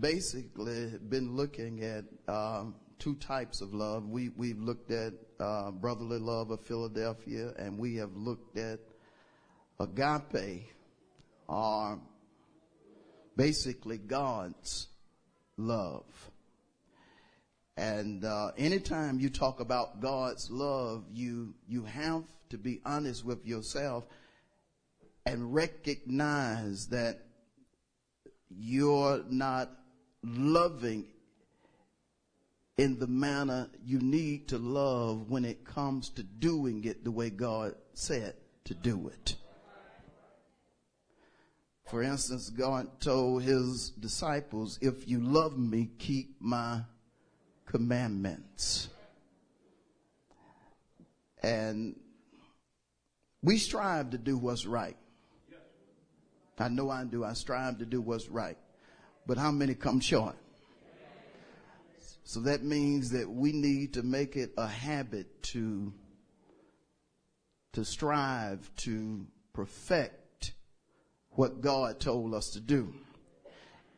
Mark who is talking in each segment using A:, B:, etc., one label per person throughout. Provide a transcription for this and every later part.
A: Basically been looking at um, two types of love. We we've looked at uh, brotherly love of Philadelphia, and we have looked at agape, or basically God's love. And uh, anytime you talk about God's love, you you have to be honest with yourself and recognize that you're not loving in the manner you need to love when it comes to doing it the way God said to do it. For instance, God told his disciples, if you love me, keep my commandments. And we strive to do what's right. I know I do. I strive to do what's right. But how many come short? So that means that we need to make it a habit to, to strive to perfect what God told us to do.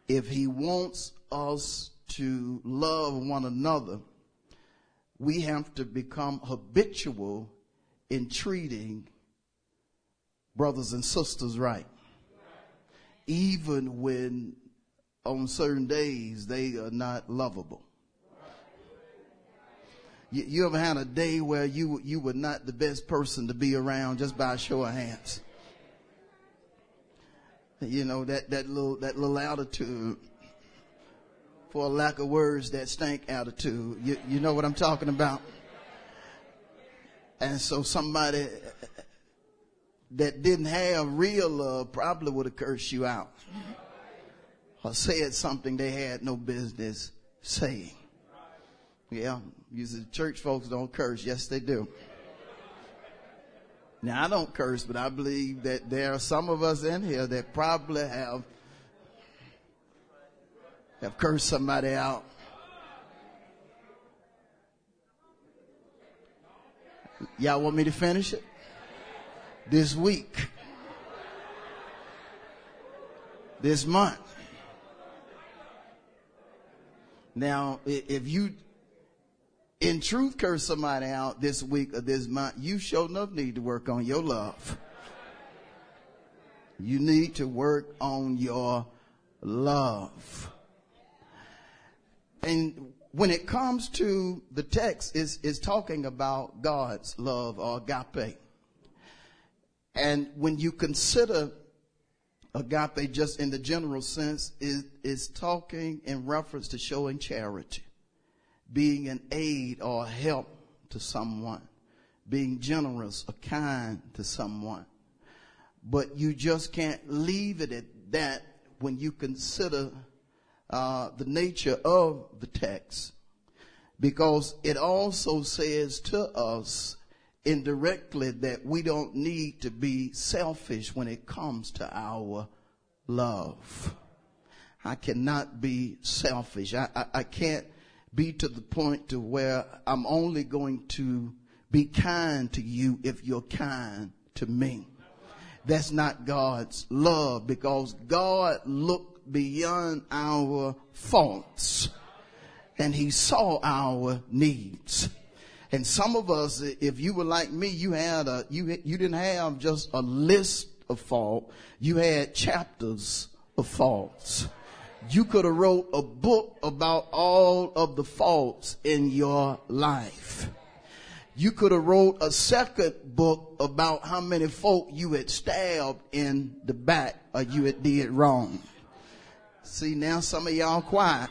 A: If he wants us to love one another, we have to become habitual in treating brothers and sisters right even when on certain days they are not lovable. You, you, ever had a day where you you were not the best person to be around just by a show of hands? You know that that little that little attitude, for lack of words, that stank attitude. You you know what I'm talking about? And so somebody that didn't have real love probably would have cursed you out or said something they had no business saying. Yeah, usually church folks don't curse. Yes, they do. Now I don't curse, but I believe that there are some of us in here that probably have have cursed somebody out. Y'all want me to finish it? this week, this month. Now, if you in truth curse somebody out this week or this month, you sure enough need to work on your love. You need to work on your love. And when it comes to the text, is is talking about God's love or agape. And when you consider agape just in the general sense, is is talking in reference to showing charity, being an aid or help to someone, being generous or kind to someone. But you just can't leave it at that when you consider uh, the nature of the text, because it also says to us indirectly that we don't need to be selfish when it comes to our love. I cannot be selfish. I, I, I, can't be to the point to where I'm only going to be kind to you if you're kind to me. That's not God's love because God looked beyond our faults and he saw our needs. And some of us, if you were like me, you had a, you, you didn't have just a list of fault. You had chapters of faults. You could have wrote a book about all of the faults in your life. You could have wrote a second book about how many folk you had stabbed in the back or you had did wrong. See, now some of y'all quiet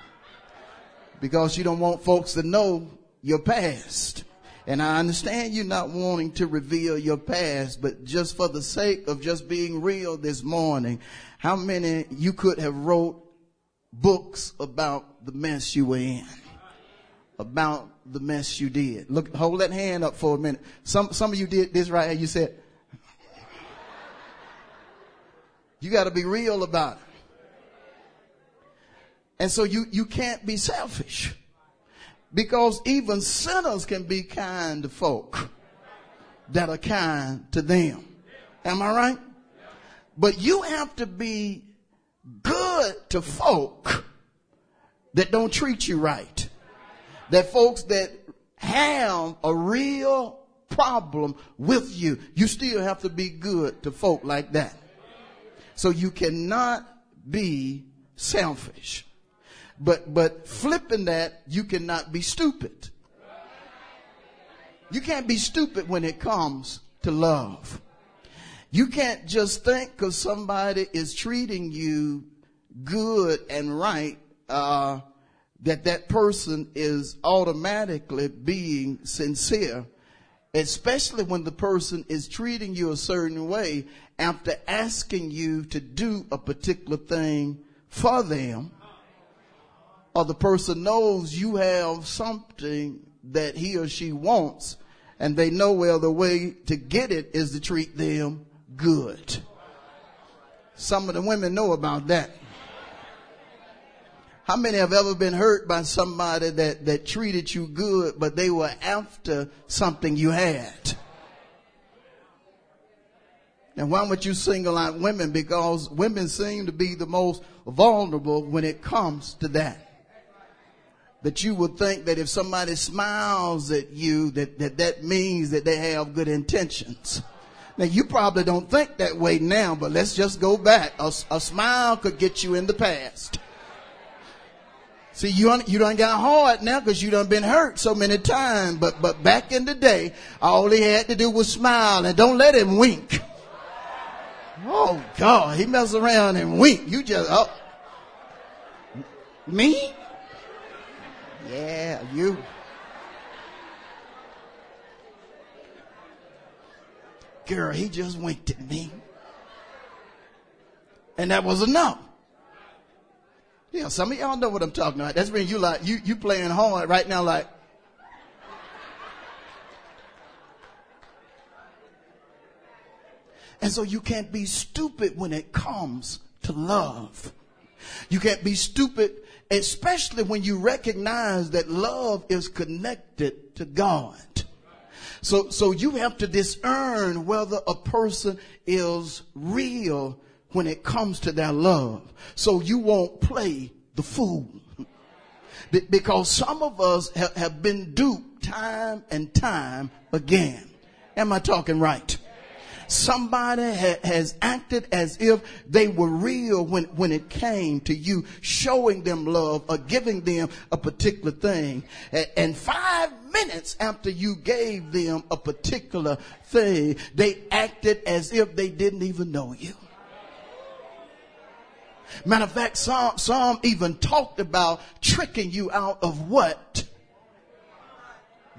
A: because you don't want folks to know your past And I understand you not wanting to reveal your past, but just for the sake of just being real this morning, how many you could have wrote books about the mess you were in? About the mess you did. Look, hold that hand up for a minute. Some, some of you did this right here. You said, you gotta be real about it. And so you, you can't be selfish. Because even sinners can be kind to folk that are kind to them. Am I right? But you have to be good to folk that don't treat you right. That folks that have a real problem with you, you still have to be good to folk like that. So you cannot be selfish. But, but flipping that, you cannot be stupid. You can't be stupid when it comes to love. You can't just think because somebody is treating you good and right, uh, that that person is automatically being sincere, especially when the person is treating you a certain way after asking you to do a particular thing for them or the person knows you have something that he or she wants and they know well the way to get it is to treat them good. Some of the women know about that. How many have ever been hurt by somebody that, that treated you good, but they were after something you had? And why would you single out women? Because women seem to be the most vulnerable when it comes to that that you would think that if somebody smiles at you, that, that that means that they have good intentions. Now you probably don't think that way now, but let's just go back. A, a smile could get you in the past. See, you, you done got hard now because you done been hurt so many times, but, but back in the day, all he had to do was smile and don't let him wink. Oh God, he mess around and wink. You just, oh, me? Yeah, you. Girl, he just winked at me. And that was enough. Yeah, some of y'all know what I'm talking about. That's when you like, you, you playing hard right now like, And so you can't be stupid when it comes to love. You can't be stupid especially when you recognize that love is connected to God. So, so you have to discern whether a person is real when it comes to their love. So you won't play the fool. Because some of us have, been duped time and time again. Am I talking right? Somebody ha- has acted as if they were real when, when it came to you showing them love or giving them a particular thing. And five minutes after you gave them a particular thing, they acted as if they didn't even know you. Matter of fact, some, some even talked about tricking you out of what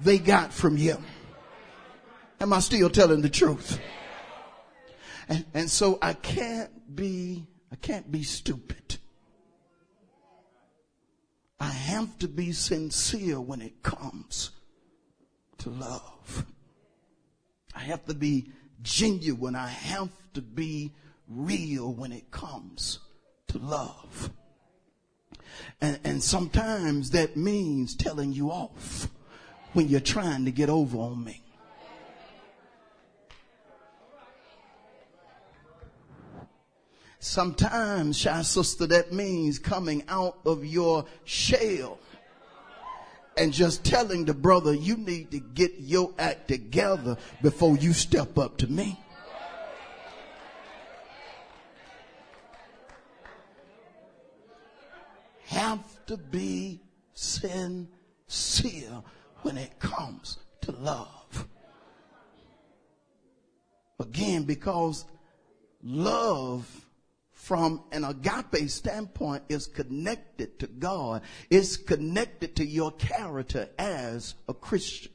A: they got from you. Am I still telling the truth? And, and so I can't be, I can't be stupid. I have to be sincere when it comes to love. I have to be genuine. I have to be real when it comes to love. And, and sometimes that means telling you off when you're trying to get over on me. Sometimes, shy sister, that means coming out of your shell and just telling the brother, you need to get your act together before you step up to me. Have to be sincere when it comes to love. Again, because love from an agape standpoint is connected to God. It's connected to your character as a Christian.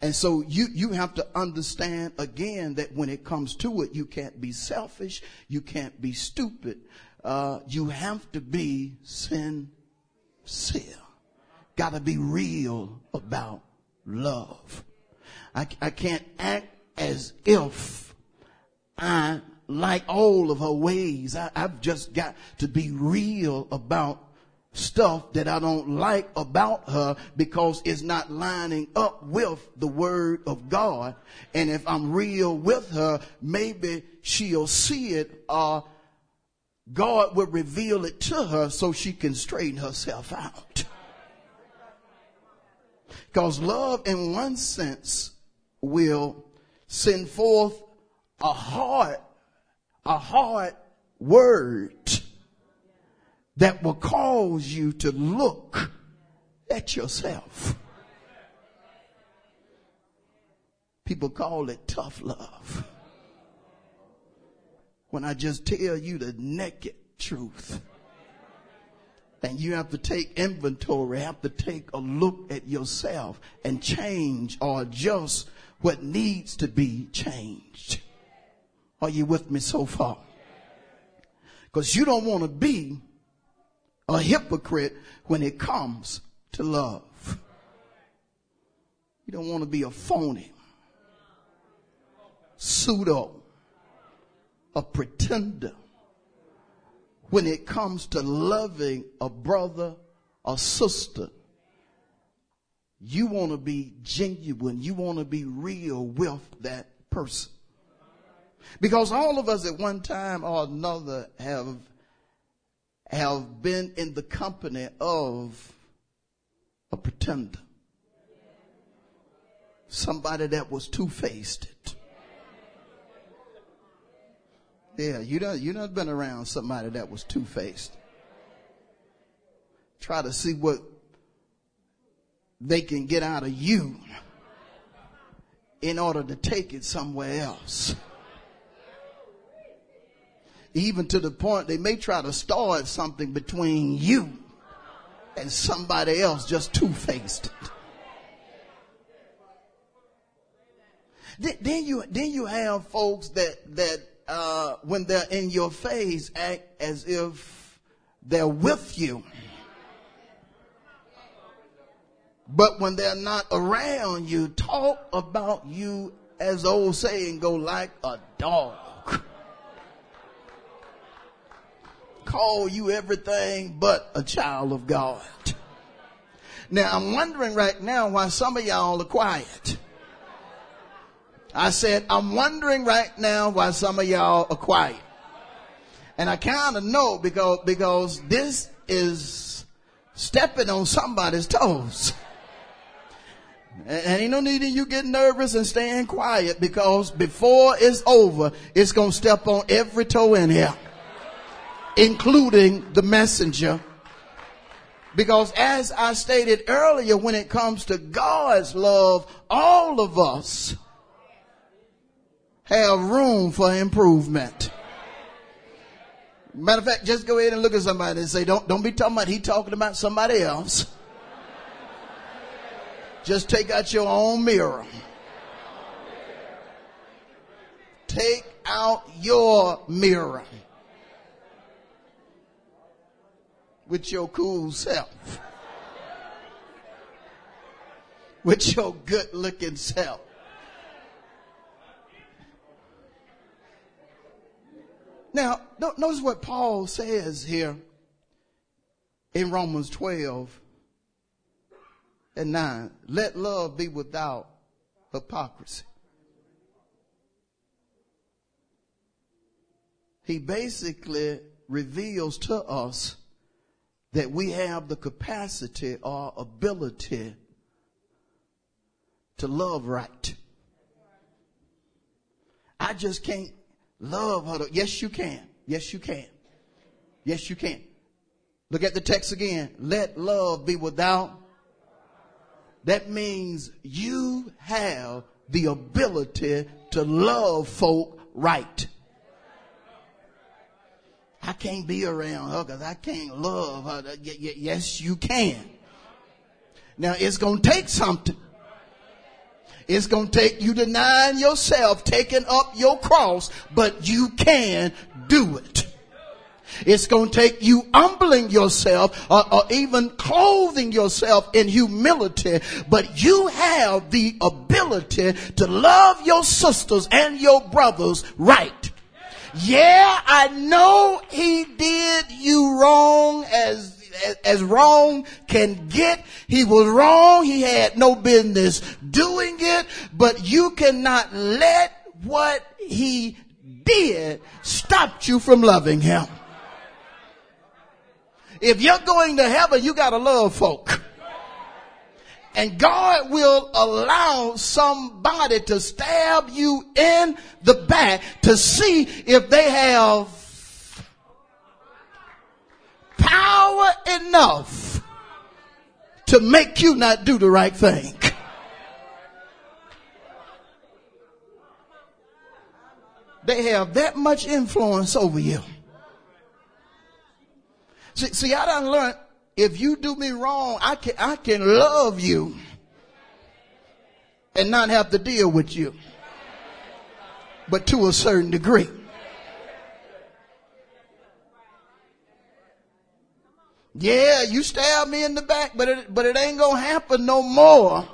A: And so you, you have to understand again that when it comes to it, you can't be selfish. You can't be stupid. Uh, you have to be sincere. Gotta be real about love. I, I can't act as if like all of her ways. I, I've just got to be real about stuff that I don't like about her because it's not lining up with the word of God. And if I'm real with her, maybe she'll see it or God will reveal it to her so she can straighten herself out. Because love in one sense will send forth a hard, a hard word that will cause you to look at yourself. People call it tough love. When I just tell you the naked truth. And you have to take inventory, have to take a look at yourself and change or adjust what needs to be changed. Are you with me so far? Because you don't want to be a hypocrite when it comes to love. You don't want to be a phony, pseudo, a pretender when it comes to loving a brother or sister. You want to be genuine. You want to be real with that person. Because all of us at one time or another have have been in the company of a pretender. Somebody that was two-faced. Yeah, you don't, you not been around somebody that was two-faced. Try to see what they can get out of you in order to take it somewhere else even to the point they may try to start something between you and somebody else just two-faced. Then you, then you have folks that, that, uh, when they're in your face act as if they're with you. But when they're not around you, talk about you as the old saying go like a dog. Call you everything but a child of God. Now I'm wondering right now why some of y'all are quiet. I said, I'm wondering right now why some of y'all are quiet. And I kind of know because, because this is stepping on somebody's toes. And ain't no need in you getting nervous and staying quiet because before it's over, it's going to step on every toe in here including the messenger. Because as I stated earlier, when it comes to God's love, all of us have room for improvement. Matter of fact, just go ahead and look at somebody and say, don't, don't be talking about he talking about somebody else. Just take out your own mirror. Take out your mirror. With your cool self. With your good looking self. Now, notice what Paul says here in Romans 12 and 9. Let love be without hypocrisy. He basically reveals to us that we have the capacity or ability to love right. I just can't love her. Yes, you can. Yes, you can. Yes, you can. Look at the text again. Let love be without. That means you have the ability to love folk right. I can't be around her because I can't love her. Yes, you can. Now it's going to take something. It's going to take you denying yourself, taking up your cross, but you can do it. It's going to take you humbling yourself or, or, even clothing yourself in humility, but you have the ability to love your sisters and your brothers right. Yeah, I know he did you wrong as as wrong can get. He was wrong. He had no business doing it, but you cannot let what he did stop you from loving him. If you're going to heaven, you gotta love folk. And God will allow somebody to stab you in the back to see if they have power enough to make you not do the right thing. They have that much influence over you. See, see, I done learned if you do me wrong, I can, I can love you and not have to deal with you. But to a certain degree. Yeah, you stab me in the back, but it, but it ain't gonna happen no more.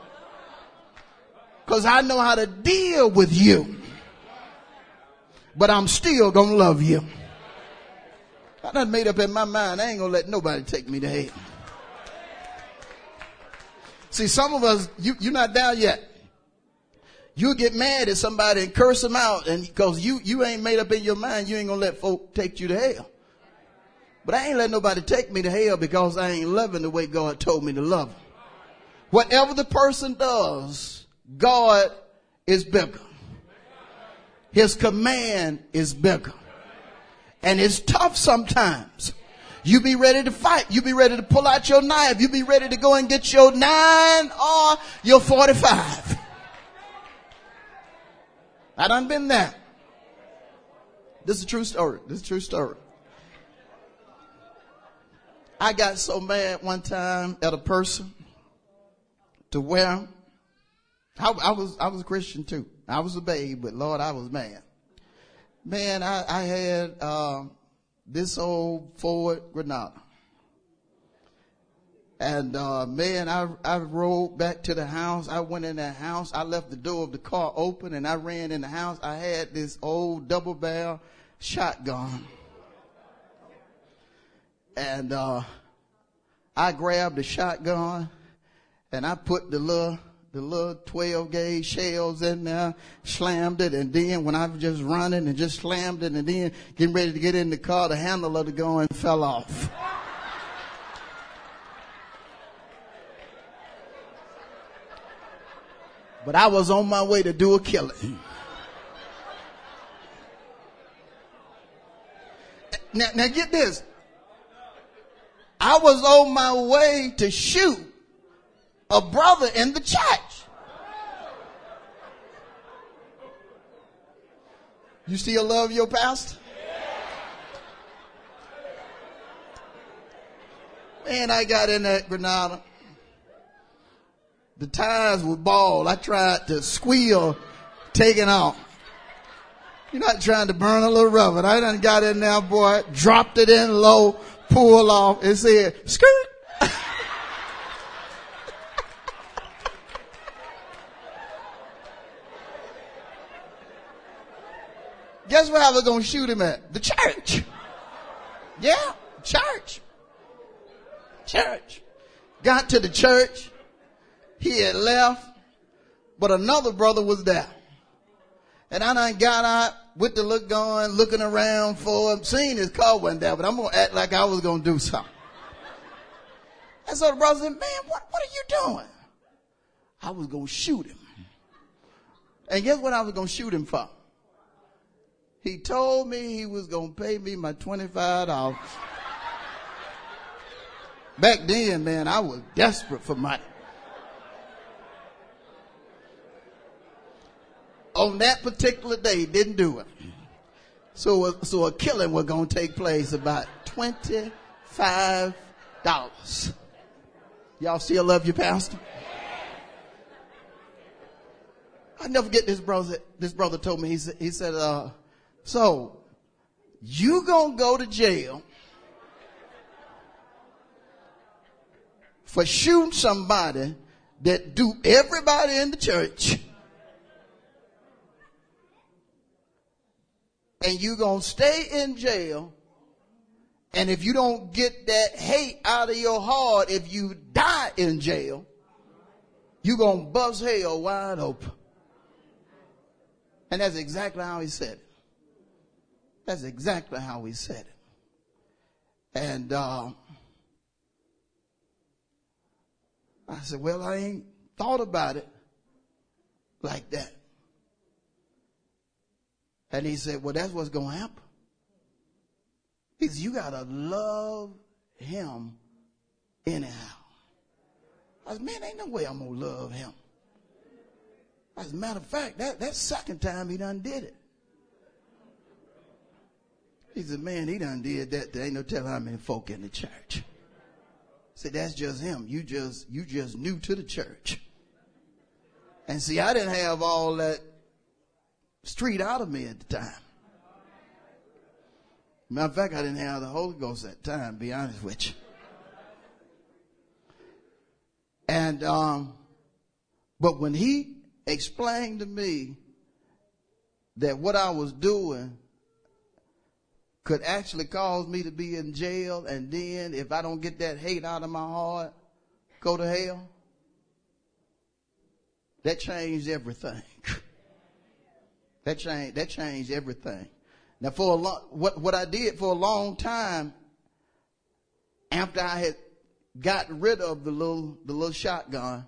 A: Cause I know how to deal with you. But I'm still gonna love you. I done made up in my mind, I ain't gonna let nobody take me to hell. See, some of us, you, you're not down yet. You get mad at somebody and curse them out and because you, you ain't made up in your mind, you ain't gonna let folk take you to hell. But I ain't let nobody take me to hell because I ain't loving the way God told me to love them. Whatever the person does, God is bigger. His command is bigger. And it's tough sometimes. You be ready to fight. You be ready to pull out your knife. You be ready to go and get your nine or your 45. I done been there. This is a true story. This is a true story. I got so mad one time at a person to where I, I was I was a Christian too. I was a babe, but Lord, I was mad. Man, I, I had uh, this old Ford Granada. And uh, man, I I rode back to the house. I went in that house. I left the door of the car open, and I ran in the house. I had this old double barrel shotgun, and uh, I grabbed the shotgun, and I put the little the little 12 gauge shells in there, slammed it, and then when I was just running and just slammed it, and then getting ready to get in the car, the handle of the gun fell off. But I was on my way to do a killing. Now, now get this. I was on my way to shoot a brother in the church. You still love your pastor? Man, I got in that Granada. The tires were bald. I tried to squeal, taking off. You're not trying to burn a little rubber. I done got in there, boy, dropped it in low, pull off, It said, skirt. Guess where I was gonna shoot him at? The church. Yeah, church. Church. Got to the church. He had left, but another brother was there. And I done got out with the look going, looking around for him, seeing his car wasn't there, but I'm gonna act like I was gonna do something. And so the brother said, man, what, what are you doing? I was gonna shoot him. And guess what I was gonna shoot him for? He told me he was going to pay me my $25. Back then, man, I was desperate for money. On that particular day, didn't do it. So, so a killing was going to take place about $25. Y'all still love your pastor? I never get this brother. This brother told me he said, he said, uh, so you gonna go to jail for shooting somebody that do everybody in the church. And you gonna stay in jail. And if you don't get that hate out of your heart, if you die in jail, you gonna bust hell wide open. And that's exactly how he said it. That's exactly how he said it. And uh, I said, Well, I ain't thought about it like that. And he said, Well, that's what's going to happen. He said, You got to love him anyhow. I said, Man, ain't no way I'm going to love him. As a matter of fact, that, that second time he done did it. He said, man, he done did that. There ain't no telling how many folk in the church. Said, that's just him. You just, you just new to the church. And see, I didn't have all that street out of me at the time. Matter of fact, I didn't have the Holy Ghost at the time, be honest with you. And, um, but when he explained to me that what I was doing could actually cause me to be in jail and then if I don't get that hate out of my heart, go to hell. That changed everything. that changed, that changed everything. Now for a long, what, what I did for a long time after I had got rid of the little, the little shotgun,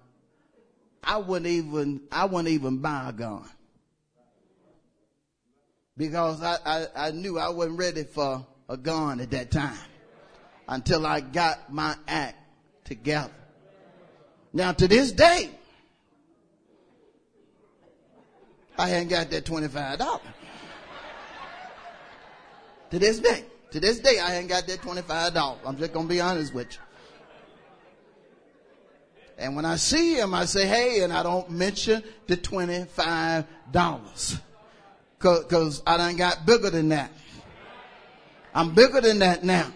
A: I wouldn't even, I wouldn't even buy a gun because I, I, I knew I wasn't ready for a gun at that time until I got my act together. Now to this day, I hadn't got that $25. to this day, to this day, I hadn't got that $25. I'm just going to be honest with you. And when I see him, I say, hey, and I don't mention the $25 cause I done got bigger than that. I'm bigger than that now.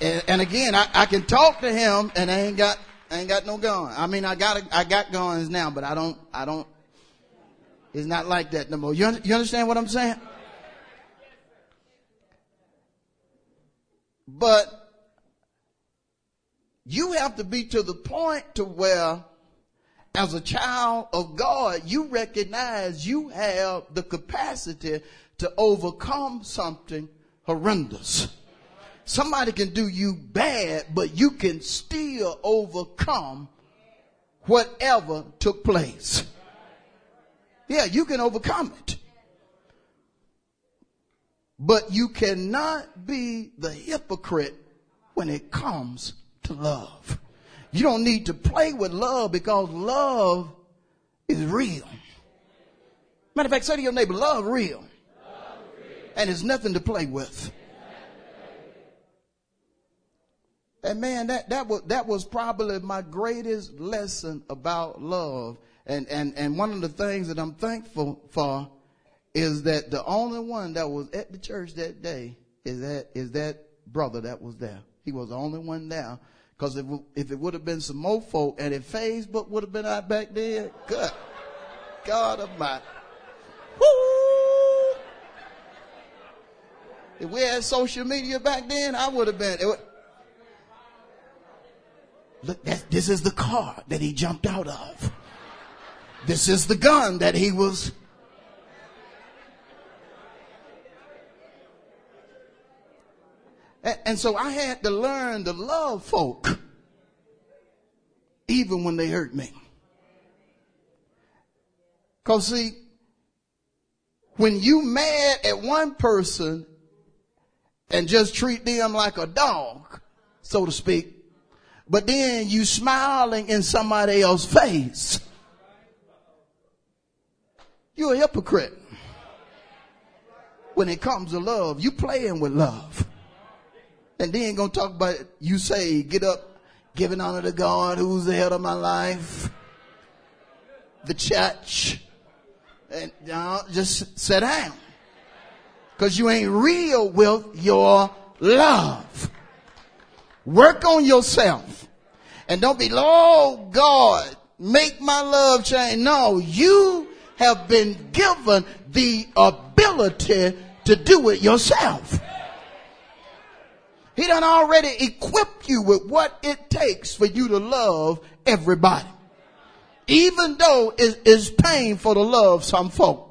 A: And, and again, I, I, can talk to him and I ain't got, I ain't got no gun. I mean, I got, a, I got guns now, but I don't, I don't, it's not like that no more. You, you understand what I'm saying? But you have to be to the point to where as a child of God, you recognize you have the capacity to overcome something horrendous. Somebody can do you bad, but you can still overcome whatever took place. Yeah, you can overcome it. But you cannot be the hypocrite when it comes to love. You don't need to play with love because love is real. Matter of fact, say to your neighbor, love real. Love real. And it's nothing to play with. And man, that, that was, that was probably my greatest lesson about love. And, and, and one of the things that I'm thankful for is that the only one that was at the church that day is that, is that brother that was there. He was the only one there because if, if it would have been some more folk and if Facebook would have been out back then, good God Almighty. Woo! If we had social media back then, I would have been. Look, this is the car that he jumped out of. This is the gun that he was. And, and so I had to learn to love folk even when they hurt me. Cause see, when you mad at one person and just treat them like a dog, so to speak, but then you smiling in somebody else's face, you're a hypocrite. When it comes to love, you playing with love. And then gonna talk about you say, get up, giving honor to God who's the head of my life. the church. And uh, just sit down. Cause you ain't real with your love. Work on yourself. And don't be, oh God, make my love change. No, you have been given the ability to do it yourself. He done already equipped you with what it takes for you to love everybody. Even though it is painful to love some folk.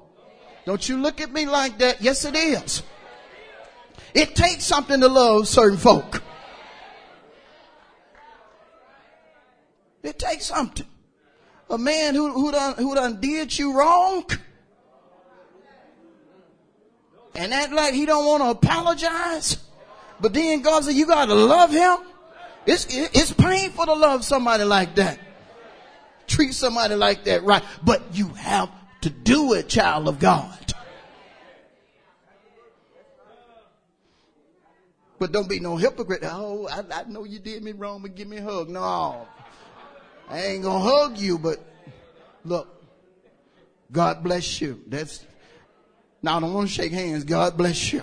A: Don't you look at me like that. Yes, it is. It takes something to love certain folk. It takes something. A man who, who done, who done did you wrong and act like he don't want to apologize. But then God said, you got to love him. It's, it's painful to love somebody like that. Treat somebody like that right. But you have to do it, child of God. But don't be no hypocrite. Oh, I, I know you did me wrong, but give me a hug. No. I ain't gonna hug you, but look, God bless you. That's, now I don't want to shake hands. God bless you.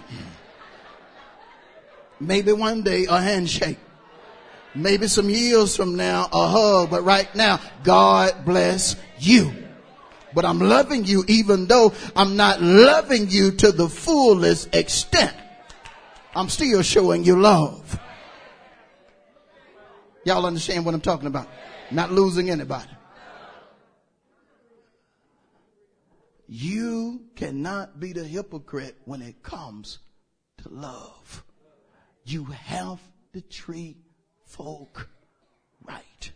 A: Maybe one day a handshake. Maybe some years from now a hug, but right now, God bless you. But I'm loving you even though I'm not loving you to the fullest extent. I'm still showing you love. Y'all understand what I'm talking about? Not losing anybody. You cannot be the hypocrite when it comes to love. You have to treat folk right.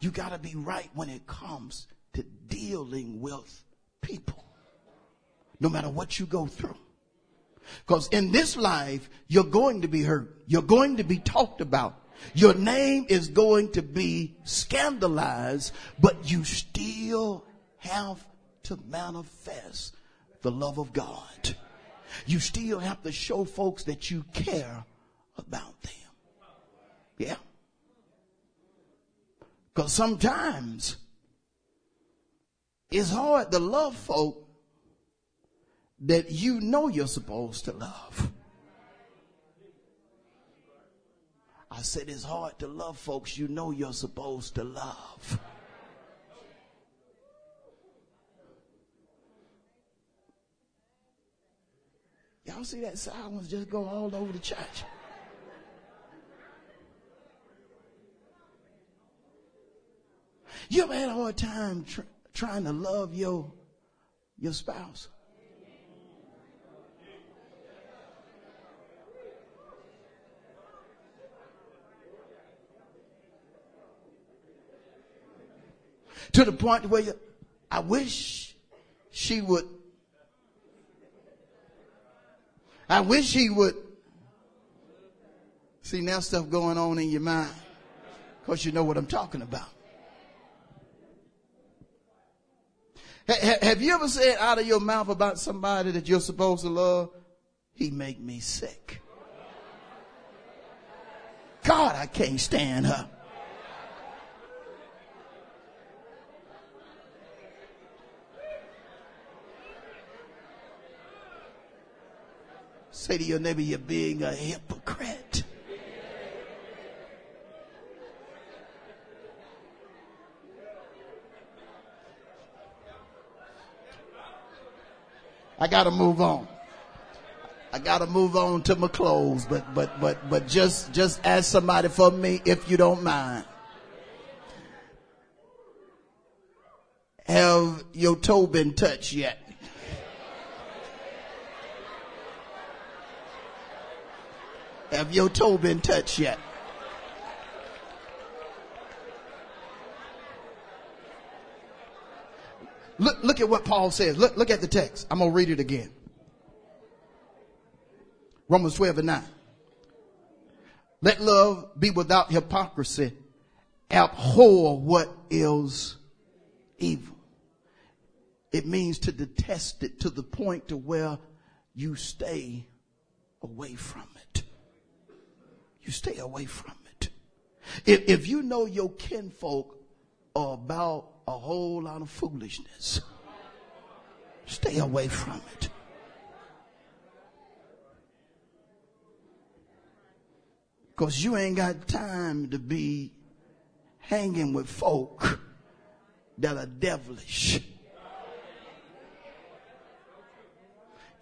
A: You gotta be right when it comes to dealing with people. No matter what you go through. Cause in this life, you're going to be hurt. You're going to be talked about. Your name is going to be scandalized, but you still have to manifest the love of God. You still have to show folks that you care about them. Yeah. Cause sometimes it's hard to love folk that you know you're supposed to love. I said it's hard to love folks you know you're supposed to love. Y'all see that silence just go all over the church? You ever had a hard time tr- trying to love your, your spouse? to the point where you, I wish she would. I wish he would. See now stuff going on in your mind because you know what I'm talking about. Have you ever said out of your mouth about somebody that you're supposed to love, he make me sick. God, I can't stand her. Say to your neighbor, you're being a hypocrite. I gotta move on. I gotta move on to my close, but but but but just just ask somebody for me if you don't mind. Have your toe been touched yet? Have your toe been touched yet? Look, look at what Paul says. Look, look at the text. I'm going to read it again. Romans 12 and 9. Let love be without hypocrisy. Abhor what is evil. It means to detest it to the point to where you stay away from it you stay away from it. If, if you know your kinfolk about a whole lot of foolishness. Stay away from it. Because you ain't got time to be hanging with folk that are devilish.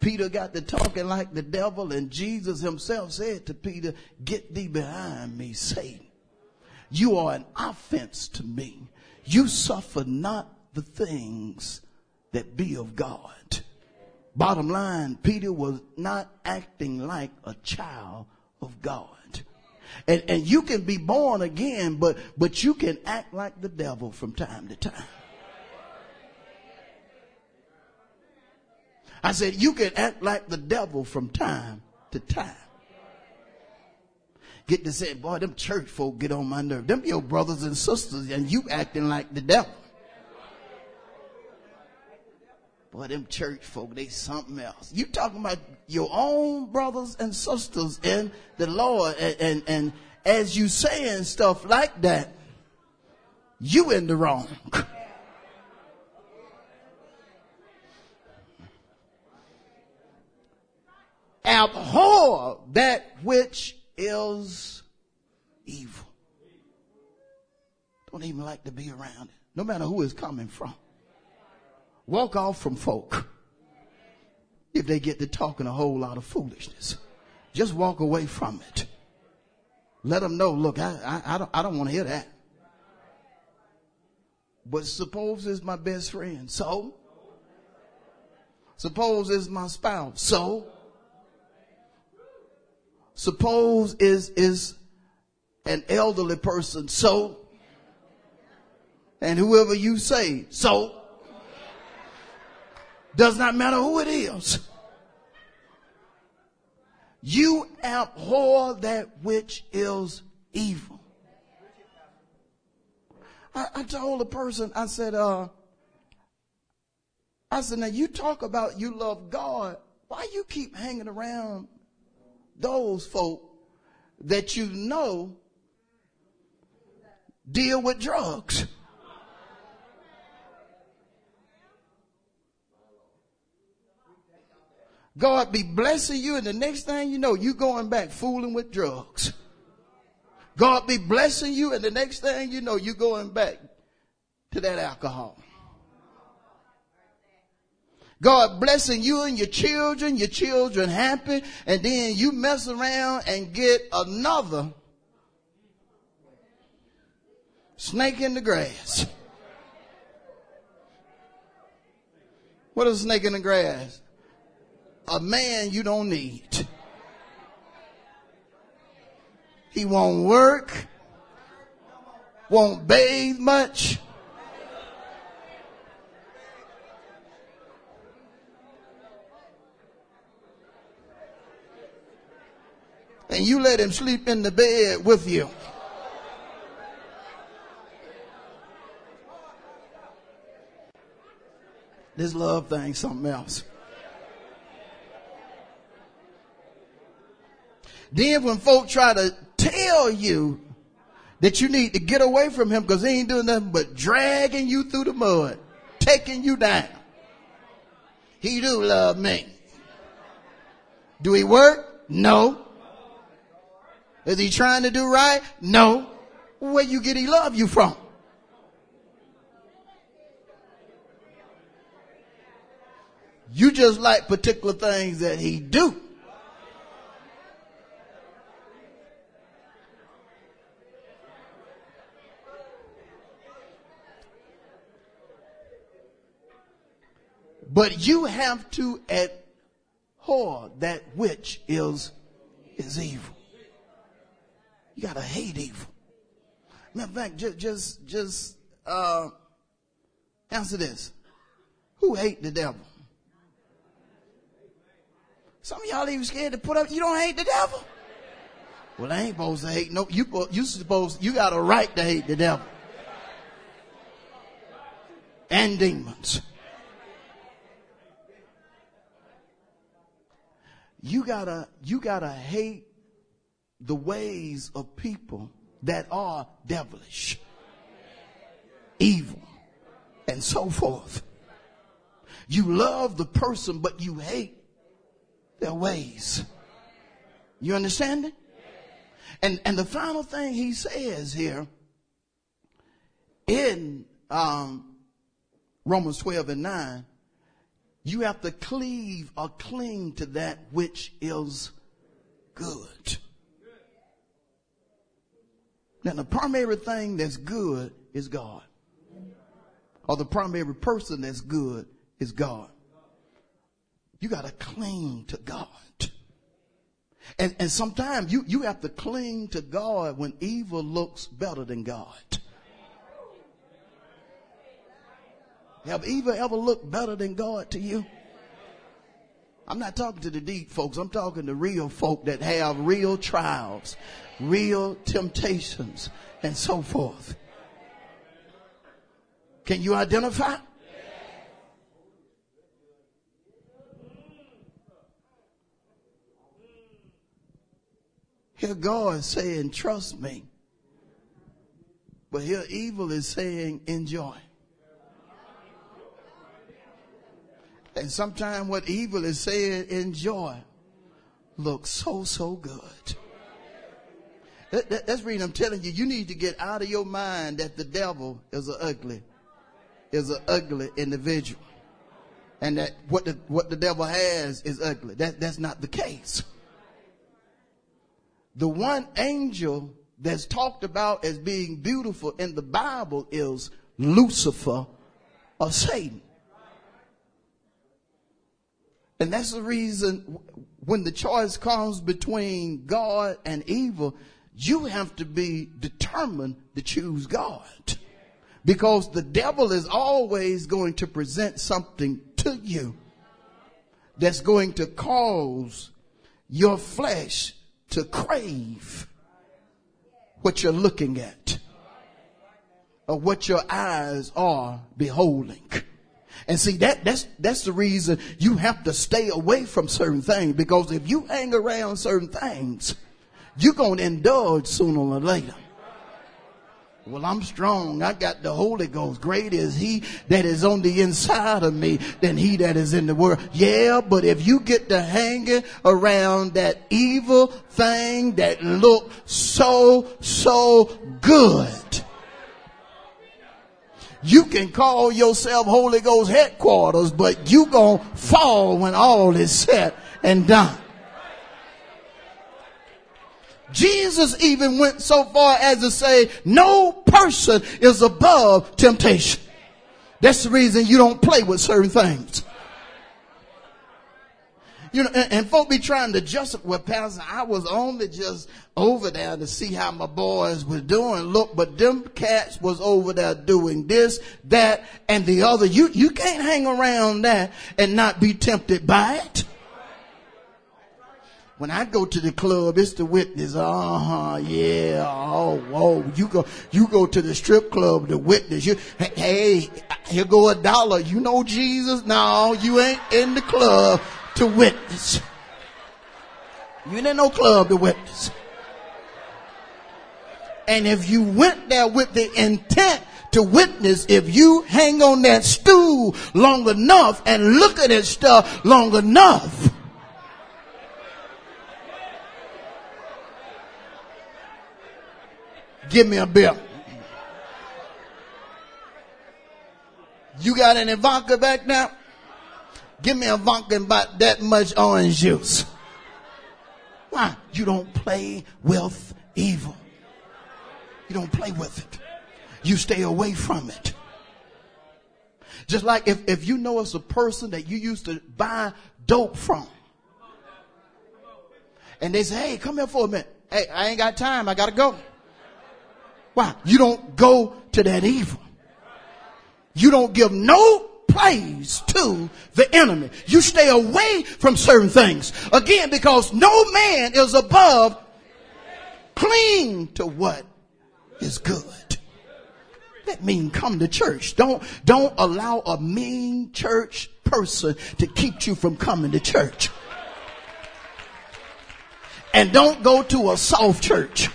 A: Peter got to talking like the devil, and Jesus himself said to Peter, Get thee behind me, Satan. You are an offense to me. You suffer not the things that be of God. Bottom line, Peter was not acting like a child of God. And, and you can be born again, but, but you can act like the devil from time to time. I said, you can act like the devil from time to time. Get to say, boy, them church folk get on my nerve. Them your brothers and sisters, and you acting like the devil. Boy, them church folk, they something else. You talking about your own brothers and sisters in the Lord, and, and, and as you saying stuff like that, you in the wrong. Abhor that which is evil. Don't even like to be around it, no matter who it's coming from. Walk off from folk if they get to talking a whole lot of foolishness. Just walk away from it. Let them know, look, I, I, I don't, I don't want to hear that. But suppose it's my best friend. So? Suppose it's my spouse. So? Suppose is, is an elderly person. So? And whoever you say, so? Does not matter who it is. You abhor that which is evil. I, I told a person, I said, uh, I said, now you talk about you love God. Why you keep hanging around those folk that you know deal with drugs? God be blessing you, and the next thing you know, you going back fooling with drugs. God be blessing you, and the next thing you know, you going back to that alcohol. God blessing you and your children, your children happy, and then you mess around and get another snake in the grass. What is a snake in the grass? a man you don't need. He won't work, won't bathe much. And you let him sleep in the bed with you. This love thing, something else. Then when folk try to tell you that you need to get away from him because he ain't doing nothing but dragging you through the mud, taking you down. He do love me. Do he work? No. Is he trying to do right? No. Where you get he love you from? You just like particular things that he do. But you have to abhor that which is, is evil. You gotta hate evil. Matter of fact, just, just, just, uh, answer this. Who hate the devil? Some of y'all even scared to put up, you don't hate the devil? Well, I ain't supposed to hate no, you, you supposed, you got a right to hate the devil. And demons. you gotta, you gotta hate the ways of people that are devilish. evil, and so forth. You love the person, but you hate their ways. You understand it? And, and the final thing he says here in um, Romans 12 and 9, you have to cleave or cling to that which is good. Now, the primary thing that's good is God. Or the primary person that's good is God. You got to cling to God. And, and sometimes you, you have to cling to God when evil looks better than God. Have evil ever looked better than God to you? I'm not talking to the deep folks. I'm talking to real folk that have real trials, real temptations, and so forth. Can you identify? Here God is saying, trust me. But here evil is saying, enjoy. And sometimes what evil is saying, enjoy, looks so, so good. That, that, that's reason I'm telling you, you need to get out of your mind that the devil is an ugly, is an ugly individual. And that what the, what the devil has is ugly. That, that's not the case the one angel that's talked about as being beautiful in the Bible is Lucifer or Satan. And that's the reason when the choice comes between God and evil, you have to be determined to choose God. Because the devil is always going to present something to you that's going to cause your flesh to crave what you're looking at or what your eyes are beholding. And see that that's that's the reason you have to stay away from certain things because if you hang around certain things, you're gonna indulge sooner or later. Well, I'm strong. I got the Holy Ghost. Great is he that is on the inside of me than he that is in the world. Yeah, but if you get to hanging around that evil thing that look so, so good, you can call yourself Holy Ghost headquarters, but you gonna fall when all is said and done. Jesus even went so far as to say, no person is above temptation. That's the reason you don't play with certain things. You know, and, and folk be trying to justify, well, Pastor, I was only just over there to see how my boys were doing. Look, but them cats was over there doing this, that, and the other. You, you can't hang around that and not be tempted by it. When I go to the club, it's the witness. Uh huh. Yeah. Oh, whoa. You go, you go to the strip club, the witness. You, hey, here go a dollar. You know Jesus? No, you ain't in the club to witness. You ain't in no club to witness. And if you went there with the intent to witness, if you hang on that stool long enough and look at that stuff long enough, Give me a bill. You got any vodka back now? Give me a vodka about that much orange juice. Why? You don't play with evil. You don't play with it. You stay away from it. Just like if, if you know it's a person that you used to buy dope from. And they say, hey, come here for a minute. Hey, I ain't got time. I gotta go. Why? You don't go to that evil. You don't give no praise to the enemy. You stay away from certain things. Again, because no man is above cling to what is good. That mean come to church. Don't, don't allow a mean church person to keep you from coming to church. And don't go to a soft church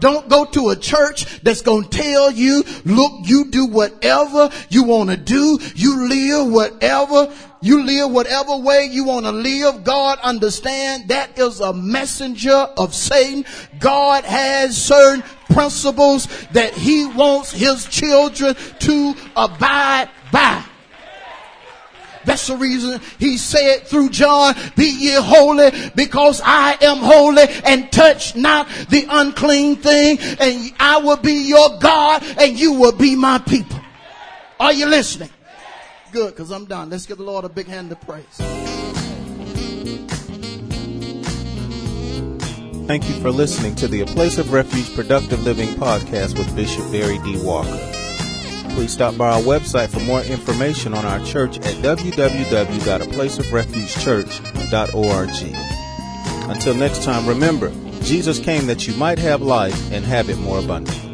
A: Don't go to a church that's going to tell you, look, you do whatever you want to do. You live whatever you live whatever way you want to live. God understand that is a messenger of Satan. God has certain principles that he wants his children to abide by. That's the reason he said through John, be ye holy because I am holy and touch not the unclean thing and I will be your God and you will be my people. Are you listening? Good, because I'm done. Let's give the Lord a big hand of praise.
B: Thank you for listening to the A Place of Refuge Productive Living podcast with Bishop Barry D. Walker. Please stop by our website for more information on our church at www.aplaceofrefugechurch.org. Until next time, remember, Jesus came that you might have life and have it more abundantly.